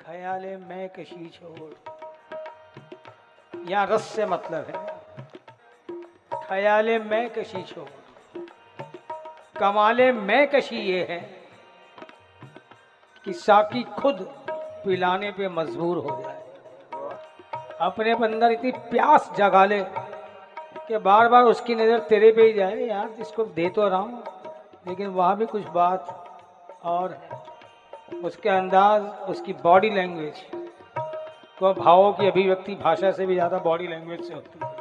ख्याले मैं कशी छोड़। यहाँ रस से मतलब है। ख्याले मैं कशी छोड़। कमाले मैं कशी ये है कि साकी खुद पिलाने पे मजबूर हो जाए। अपने अंदर इतनी प्यास जगा ले कि बार बार उसकी नज़र तेरे पे ही जाए। यार, इसको दे तो रहा हूँ, लेकिन वहाँ भी कुछ बात और है। उसके अंदाज उसकी बॉडी लैंग्वेज तो भावों की अभिव्यक्ति भाषा से भी ज़्यादा बॉडी लैंग्वेज से होती है।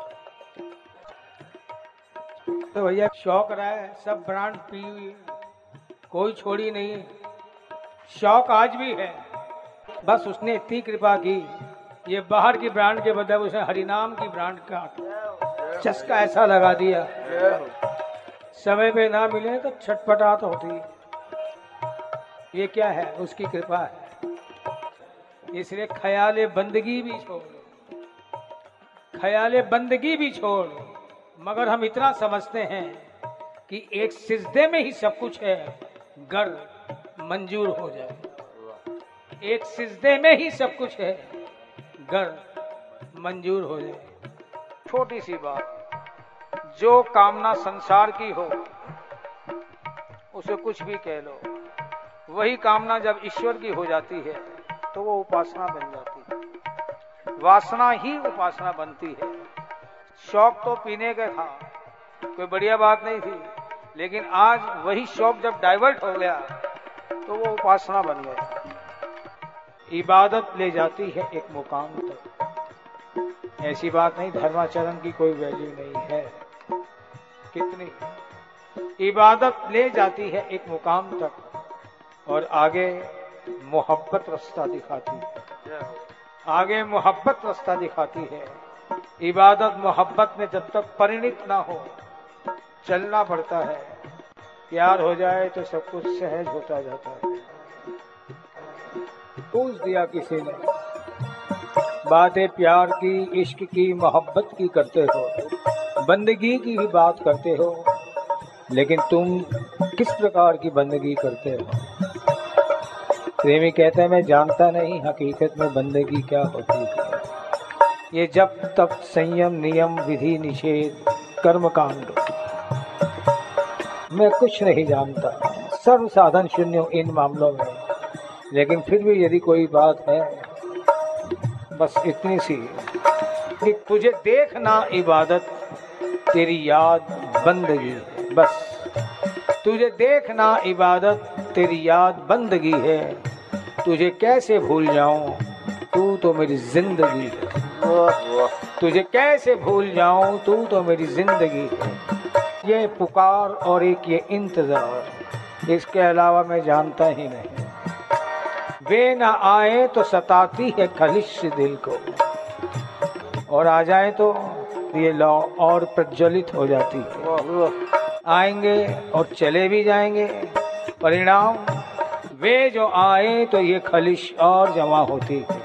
तो भैया शौक रहा है सब ब्रांड पी हुई है कोई छोड़ी नहीं शौक आज भी है। बस उसने इतनी कृपा की ये बाहर की ब्रांड के बदले उसने हरिनाम की ब्रांड का चस्का ऐसा लगा दिया। समय पे ना मिले तो छटपटाहट तो होती। है ये क्या है? उसकी कृपा है। इसलिए ख्याल बंदगी भी छोड़ ख्याल बंदगी भी छोड़ मगर हम इतना समझते हैं कि एक सिजदे में ही सब कुछ है। गर मंजूर हो जाए। एक सिजदे में ही सब कुछ है। गर मंजूर हो जाए। छोटी सी बात। जो कामना संसार की हो, उसे कुछ भी कह लो। वही कामना जब ईश्वर की हो जाती है तो वो उपासना बन जाती है। वासना ही उपासना बनती है। शौक तो पीने का था, कोई बढ़िया बात नहीं थी, लेकिन आज वही शौक जब डाइवर्ट हो गया तो वो उपासना बन गया। इबादत ले जाती है एक मुकाम तक ऐसी बात नहीं, धर्माचरण की कोई वैल्यू नहीं है। कितनी? इबादत ले जाती है एक मुकाम तक। और आगे मोहब्बत रास्ता दिखाती है। आगे मोहब्बत रास्ता दिखाती है। इबादत मोहब्बत में जब तक परिणित ना हो, चलना पड़ता है। प्यार हो जाए तो सब कुछ सहज होता जाता है। पूछ दिया किसी ने। बातें प्यार की, इश्क की, मोहब्बत की करते हो। बंदगी की भी बात करते हो। लेकिन तुम किस प्रकार की बंदगी करते हो? प्रेमी कहते हैं, मैं जानता नहीं हकीकत में बंदगी क्या होती है। ये जब तब संयम, नियम, विधि, निषेध कर्म कांड मैं कुछ नहीं जानता। सर्व साधन शून्य इन मामलों में। लेकिन फिर भी यदि कोई बात है, बस इतनी सी कि तुझे देखना इबादत, तेरी याद बंदगी बस। तुझे देखना इबादत, तेरी याद बंदगी है। तुझे कैसे भूल जाऊँ? तू तो मेरी ज़िंदगी है। तुझे कैसे भूल जाऊँ? तू तो मेरी ज़िंदगी है। ये पुकार और एक ये इंतज़ार इसके अलावा मैं जानता ही नहीं। वे न आए तो सताती है खलिश दिल को। और आ जाए तो ये लौ और प्रज्वलित हो जाती है। आएँगे और चले भी जाएँगे। परिणाम वे जो आए तो ये खलिश और जमा होती है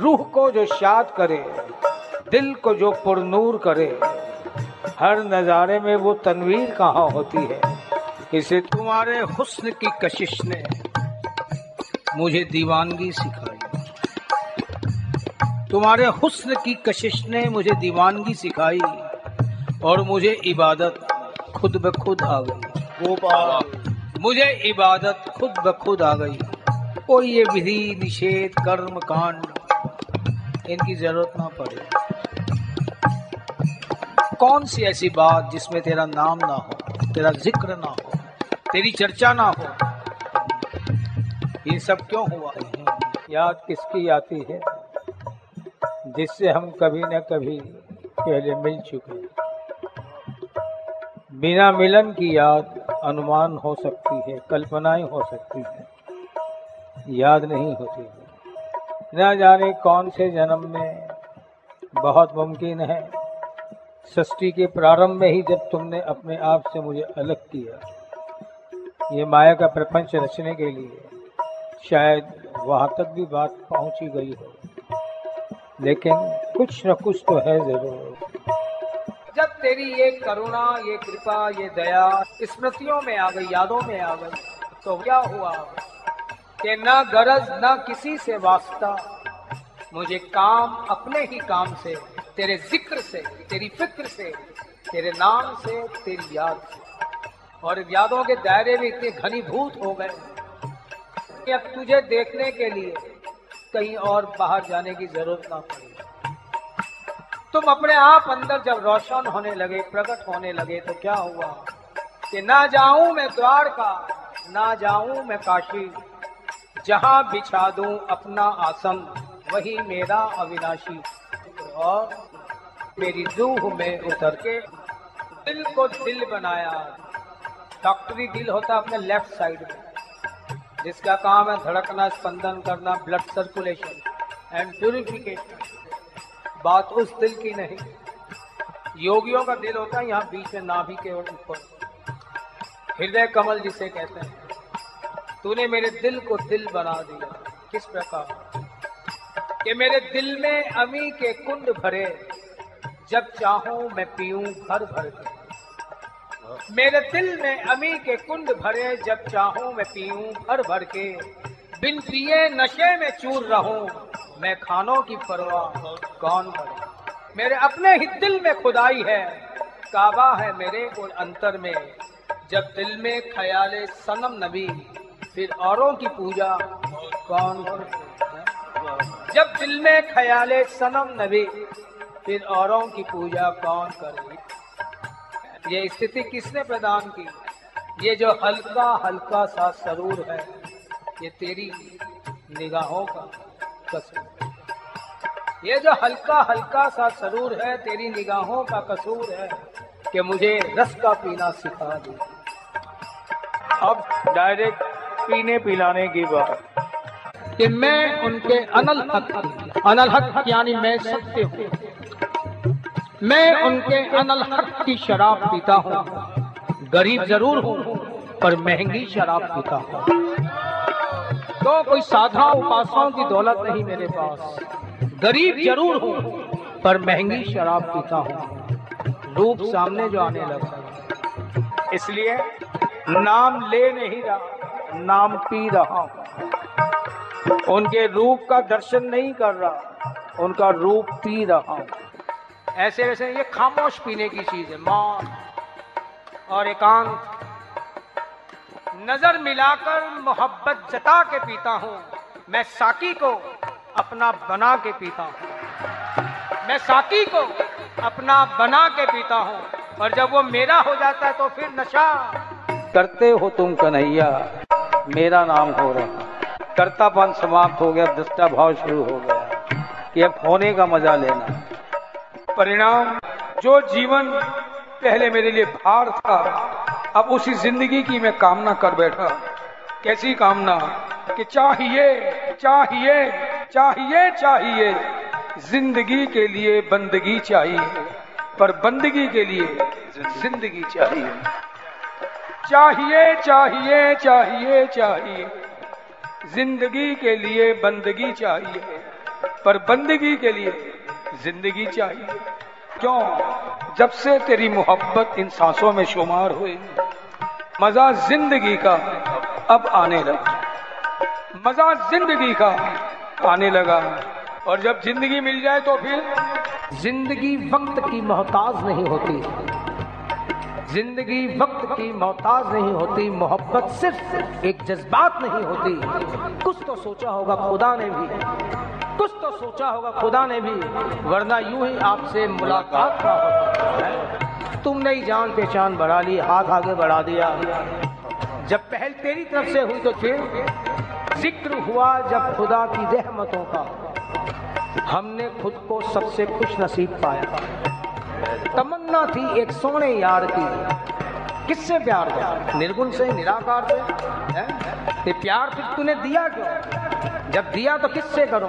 रूह को जो शाद करे, दिल को जो पुरनूर करे, हर नज़ारे में वो तनवीर कहाँ होती है? इसे तुम्हारे हुस्न की कशिश ने मुझे दीवानगी सिखाई। तुम्हारे हुस्न की कशिश ने मुझे दीवानगी सिखाई और मुझे इबादत खुद ब खुद आ गई। गोपाल मुझे इबादत खुद ब खुद आ गई। कोई ये विधि, निषेध, कर्म, कांड, इनकी ज़रूरत ना पड़े। कौन सी ऐसी बात जिसमें तेरा नाम ना हो, तेरा ज़िक्र ना हो, तेरी चर्चा ना हो? ये सब क्यों हुआ? याद किसकी आती है? जिससे हम कभी न कभी पहले मिल चुके बिना मिलन की याद अनुमान हो सकती है, कल्पनाएँ हो सकती हैं। याद नहीं होती न जाने कौन से जन्म में बहुत मुमकिन है। सृष्टि के प्रारंभ में ही जब तुमने अपने आप से मुझे अलग किया, ये माया का प्रपंच रचने के लिए शायद वहाँ तक भी बात पहुँची गई हो। लेकिन कुछ न कुछ तो है ज़रूर। तेरी ये करुणा, ये कृपा, ये दया स्मृतियों में आ गई, यादों में आ गई तो क्या हुआ? कि न गरज, न किसी से वास्ता, मुझे काम अपने ही काम से, तेरे ज़िक्र से, तेरी फ़िक्र से, तेरे नाम से, तेरी याद से। और यादों के दायरे भी इतने घनीभूत हो गए। कि अब तुझे देखने के लिए कहीं और बाहर जाने की ज़रूरत ना पड़ी। तुम अपने आप अंदर जब रोशन होने लगे, प्रकट होने लगे तो क्या हुआ? कि ना जाऊँ मैं द्वार का ना जाऊँ मैं काशी। जहाँ बिछा दूँ अपना आसन, वही मेरा अविनाशी। और मेरी रूह में उतर के दिल को दिल बनाया। डॉक्टरी दिल होता है अपने लेफ़्ट साइड में, जिसका काम है धड़कना, स्पंदन करना, ब्लड सर्कुलेशन एंड प्यूरिफिकेशन। बात उस दिल की नहीं। योगियों का दिल होता है, यहाँ बीच में नाभि के ऊपर। हृदय कमल जिसे कहते हैं। तूने मेरे दिल को दिल बना दिया। किस प्रकार? कि मेरे दिल में अमी के कुंड भरे। जब चाहूँ मैं पीऊं भर भर के। मेरे दिल में अमी के कुंड भरे। जब चाहूँ मैं पीऊं भर भर के। बिन पिए नशे में चूर रहूँ। मैं खानों की परवाह कौन करे मेरे अपने ही दिल में खुदाई है, काबा है मेरे और अंतर में। जब दिल में ख्याल सनम नबी, फिर औरों की पूजा, कौन करे जब दिल में ख्याल सनम नबी, फिर औरों की पूजा कौन करे? ये स्थिति किसने प्रदान की? ये जो हल्का हल्का सा सरूर है, ये तेरी निगाहों का कसूर। ये जो हल्का हल्का सा सरूर है तेरी निगाहों का कसूर है कि मुझे रस का पीना सिखा दे। अब डायरेक्ट पीने पिलाने की बात। कि मैं उनके अनल हक अनल हक यानी मैं सत्य हूँ। मैं उनके अनल हक की शराब पीता हूँ। गरीब ज़रूर हूँ पर महँगी शराब पीता हूँ। तो कोई साधा उपासों की दौलत नहीं मेरे पास। गरीब ज़रूर हूँ, पर महँगी शराब पीता हूँ। रूप सामने जो आने लगा। इसलिए नाम ले नहीं रहा, नाम पी रहा हूँ। उनके रूप का दर्शन नहीं कर रहा, उनका रूप पी रहा हूँ। ऐसे वैसे ये खामोश पीने की चीज़ है मौन और एकांत नज़र मिलाकर मोहब्बत जता के पीता हूँ। मैं साकी को अपना बना के पीता हूँ। मैं साकी को अपना बना के पीता हूँ। और जब वो मेरा हो जाता है तो फिर नशा। करते हो तुम कन्हैया मेरा नाम हो रहा। कर्तापन समाप्त हो गया दृष्टा भाव शुरू हो गया। कि अब होने का मज़ा लेना। परिणाम जो जीवन पहले मेरे लिए भार था अब उसी ज़िंदगी की मैं कामना कर बैठा। कैसी कामना? कि चाहिए चाहिए चाहिए चाहिए। ज़िंदगी के लिए बंदगी चाहिए, पर बंदगी के लिए ज़िंदगी चाहिए। चाहिए चाहिए चाहिए चाहिए। ज़िंदगी के लिए बंदगी चाहिए, पर बंदगी के लिए ज़िंदगी चाहिए। क्यों? जब से तेरी मोहब्बत इन सांसों में शुमार हुई। मज़ा ज़िंदगी का अब आने लगा। मज़ा ज़िंदगी का आने लगा। और जब ज़िंदगी मिल जाए तो फिर ज़िंदगी वक्त की मोहताज नहीं होती। ज़िंदगी वक्त की मोहताज नहीं होती। मोहब्बत सिर्फ़ एक जज्बात नहीं होती। कुछ तो सोचा होगा खुदा ने भी। कुछ तो सोचा होगा खुदा ने भी। वरना यूँ ही आपसे मुलाकात ना हो। तुमने ही जान पहचान बढ़ा ली हाथ आगे बढ़ा दिया। जब पहल तेरी तरफ़ से हुई तो फिर ज़िक्र हुआ जब खुदा की रहमतों का। हमने खुद को सबसे खुश नसीब पाया। तमन्ना थी एक सोने यार की। किससे प्यार किया निर्गुण से, निराकार से? ये प्यार फिर तूने दिया क्यों? जब दिया तो किससे करो?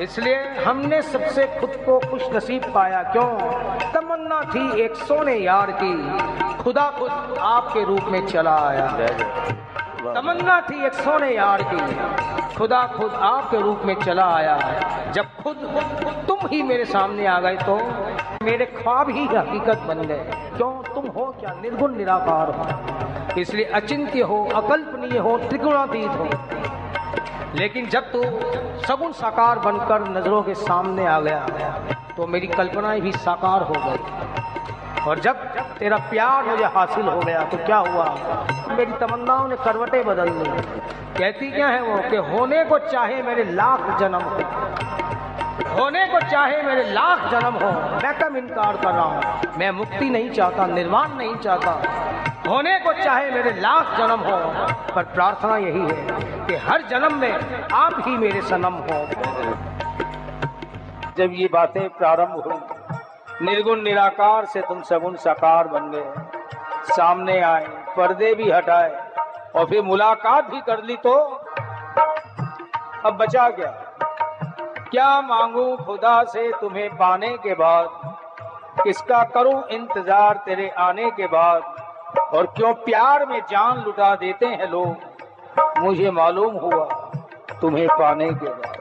इसलिए हमने सबसे खुद को खुश नसीब पाया क्यों? तमन्ना थी एक सोने यार की। खुदा खुद आपके रूप में चला आया। तमन्ना थी एक सोने यार की। खुदा खुद आपके रूप में चला आया। जब खुद तुम ही मेरे सामने आ गए तो मेरे ख्वाब ही हकीकत बन गए। क्यों? तुम हो क्या? निर्गुण निराकार हो। इसलिए अचिंत्य हो अकल्पनीय हो त्रिगुणातीत हो। लेकिन जब तू सगुन साकार बनकर नज़रों के सामने आ गया तो मेरी कल्पनाएँ भी साकार हो गई। और जब तेरा प्यार मुझे हासिल हो गया तो क्या हुआ? मेरी तमन्नाओं ने करवटें बदल ली। कहती क्या है वो कि होने को चाहे मेरे लाख जन्म हो। होने को चाहे मेरे लाख जन्म हो, मैं कम इनकार कर रहा हूँ? मैं मुक्ति नहीं चाहता, निर्वाण नहीं चाहता। होने को चाहे मेरे लाख जन्म हो, पर प्रार्थना यही है कि हर जन्म में आप ही मेरे सनम हो। जब ये बातें प्रारंभ हुई, निर्गुण निराकार से तुम सगुण साकार बन गए। सामने आए, पर्दे भी हटाए, और फिर मुलाकात भी कर ली तो अब बचा क्या? क्या मांगू खुदा से तुम्हें पाने के बाद? किसका करूँ इंतज़ार तेरे आने के बाद? और क्यों प्यार में जान लुटा देते हैं लोग? मुझे मालूम हुआ, तुम्हें पाने के बाद।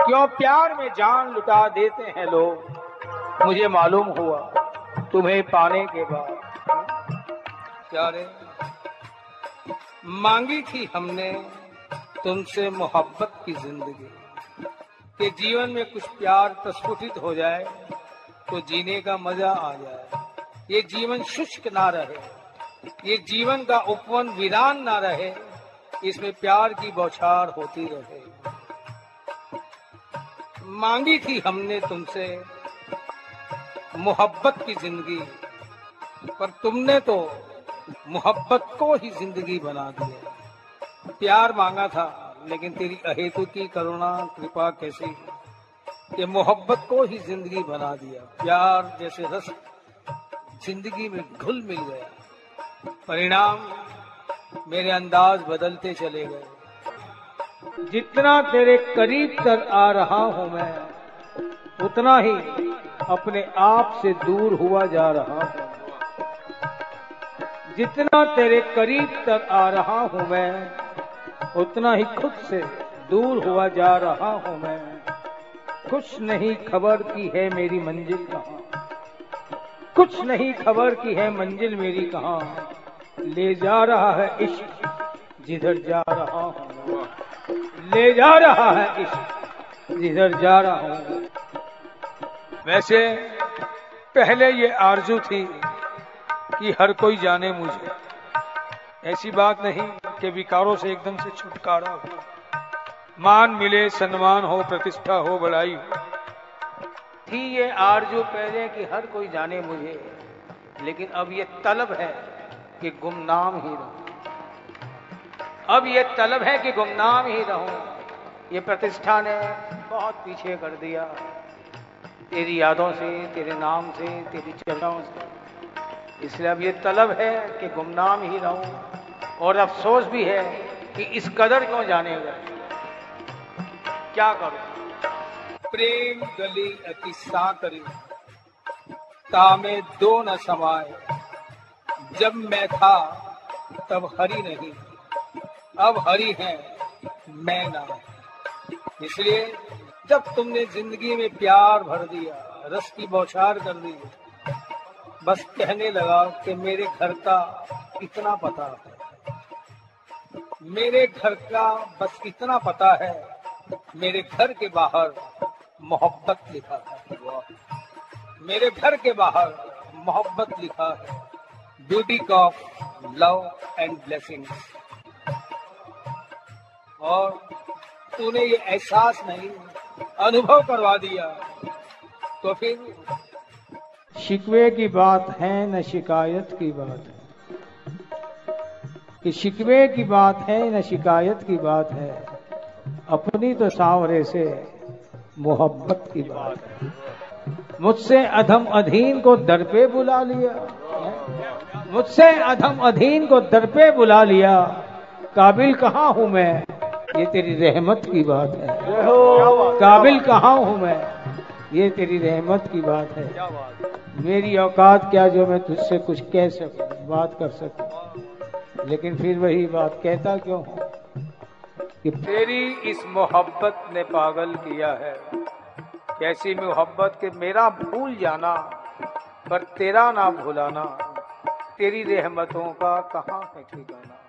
क्यों प्यार में जान लुटा देते हैं लोग? मुझे मालूम हुआ, तुम्हें पाने के बाद। क्या रे मांगी थी हमने तुमसे मोहब्बत की ज़िंदगी। के जीवन में कुछ प्यार प्रस्फुटित हो जाए तो जीने का मज़ा आ जाए। ये जीवन शुष्क ना रहे, ये जीवन का उपवन वीरान ना रहे, इसमें प्यार की बौछार होती रहे। मांगी थी हमने तुमसे मोहब्बत की ज़िंदगी, पर तुमने तो मोहब्बत को ही ज़िंदगी बना दिया प्यार मांगा था, लेकिन तेरी अहेतु की करुणा, कृपा कैसी? ये मोहब्बत को ही ज़िंदगी बना दिया। प्यार जैसे रस ज़िंदगी में घुल मिल गया परिणाम मेरे अंदाज बदलते चले गए। जितना तेरे करीब तक आ रहा हूँ मैं, उतना ही अपने आप से दूर हुआ जा रहा हूँ। जितना तेरे करीब तक आ रहा हूँ मैं, उतना ही खुद से दूर हुआ जा रहा हूँ मैं। कुछ नहीं खबर की है मेरी मंजिल कहाँ? कुछ नहीं खबर की है मंजिल मेरी कहाँ। ले जा रहा है इश्क, जिधर जा रहा हूँ। ले जा रहा है इश्क, जिधर जा रहा हूँ। वैसे पहले ये आरज़ू थी कि हर कोई जाने मुझे। ऐसी बात नहीं कि विकारों से एकदम से छुटकारा हो। मान मिले सम्मान हो, प्रतिष्ठा हो, बड़ाई हो। थी ये आरज़ू पहले कि हर कोई जाने मुझे। लेकिन अब ये तलब है कि गुमनाम ही रहूँ। अब ये तलब है कि गुमनाम ही रहूँ। ये प्रतिष्ठा ने बहुत पीछे कर दिया। तेरी यादों से, तेरे नाम से, तेरी चर्चाओं से। इसलिए अब ये तलब है कि गुमनाम ही रहूँ। और अफसोस भी है कि इस कदर क्यों जानेगा क्या करूँ? प्रेम गली अति साकरी, तामे दो न समाए जब मैं था, तब हरी नहीं, अब हरी है, मैं ना। इसलिए, जब तुमने ज़िंदगी में प्यार भर दिया रस की बौछार कर दी, बस कहने लगा कि मेरे घर का इतना पता है। मेरे घर का बस इतना पता है, मेरे घर के बाहर मोहब्बत लिखा है मेरे घर के बाहर मोहब्बत लिखा है। Beauty of love and blessing और तूने ये एहसास नहीं, अनुभव करवा दिया। तो फिर शिकवे की बात है, न शिकायत की बात है। कि शिकवे की बात है, न शिकायत की बात है। अपनी तो सांवरे से मोहब्बत की बात है। मुझसे अधम अधीन को दर पे बुला लिया। मुझसे अधम अधीन को दर पे बुला लिया। काबिल कहाँ हूँ मैं? ये तेरी रहमत की बात है। काबिल कहाँ हूँ मैं? ये तेरी रहमत की बात है। मेरी औकात क्या जो मैं तुझसे कुछ कह सकूँ, बात कर सकूँ? लेकिन फिर वही बात, कहता क्यों हूँ? कि तेरी इस मोहब्बत ने पागल किया है। कैसी मोहब्बत के मेरा भूल जाना, पर तेरा ना भुलाना, तेरी रहमतों का कहाँ है ठिकाना?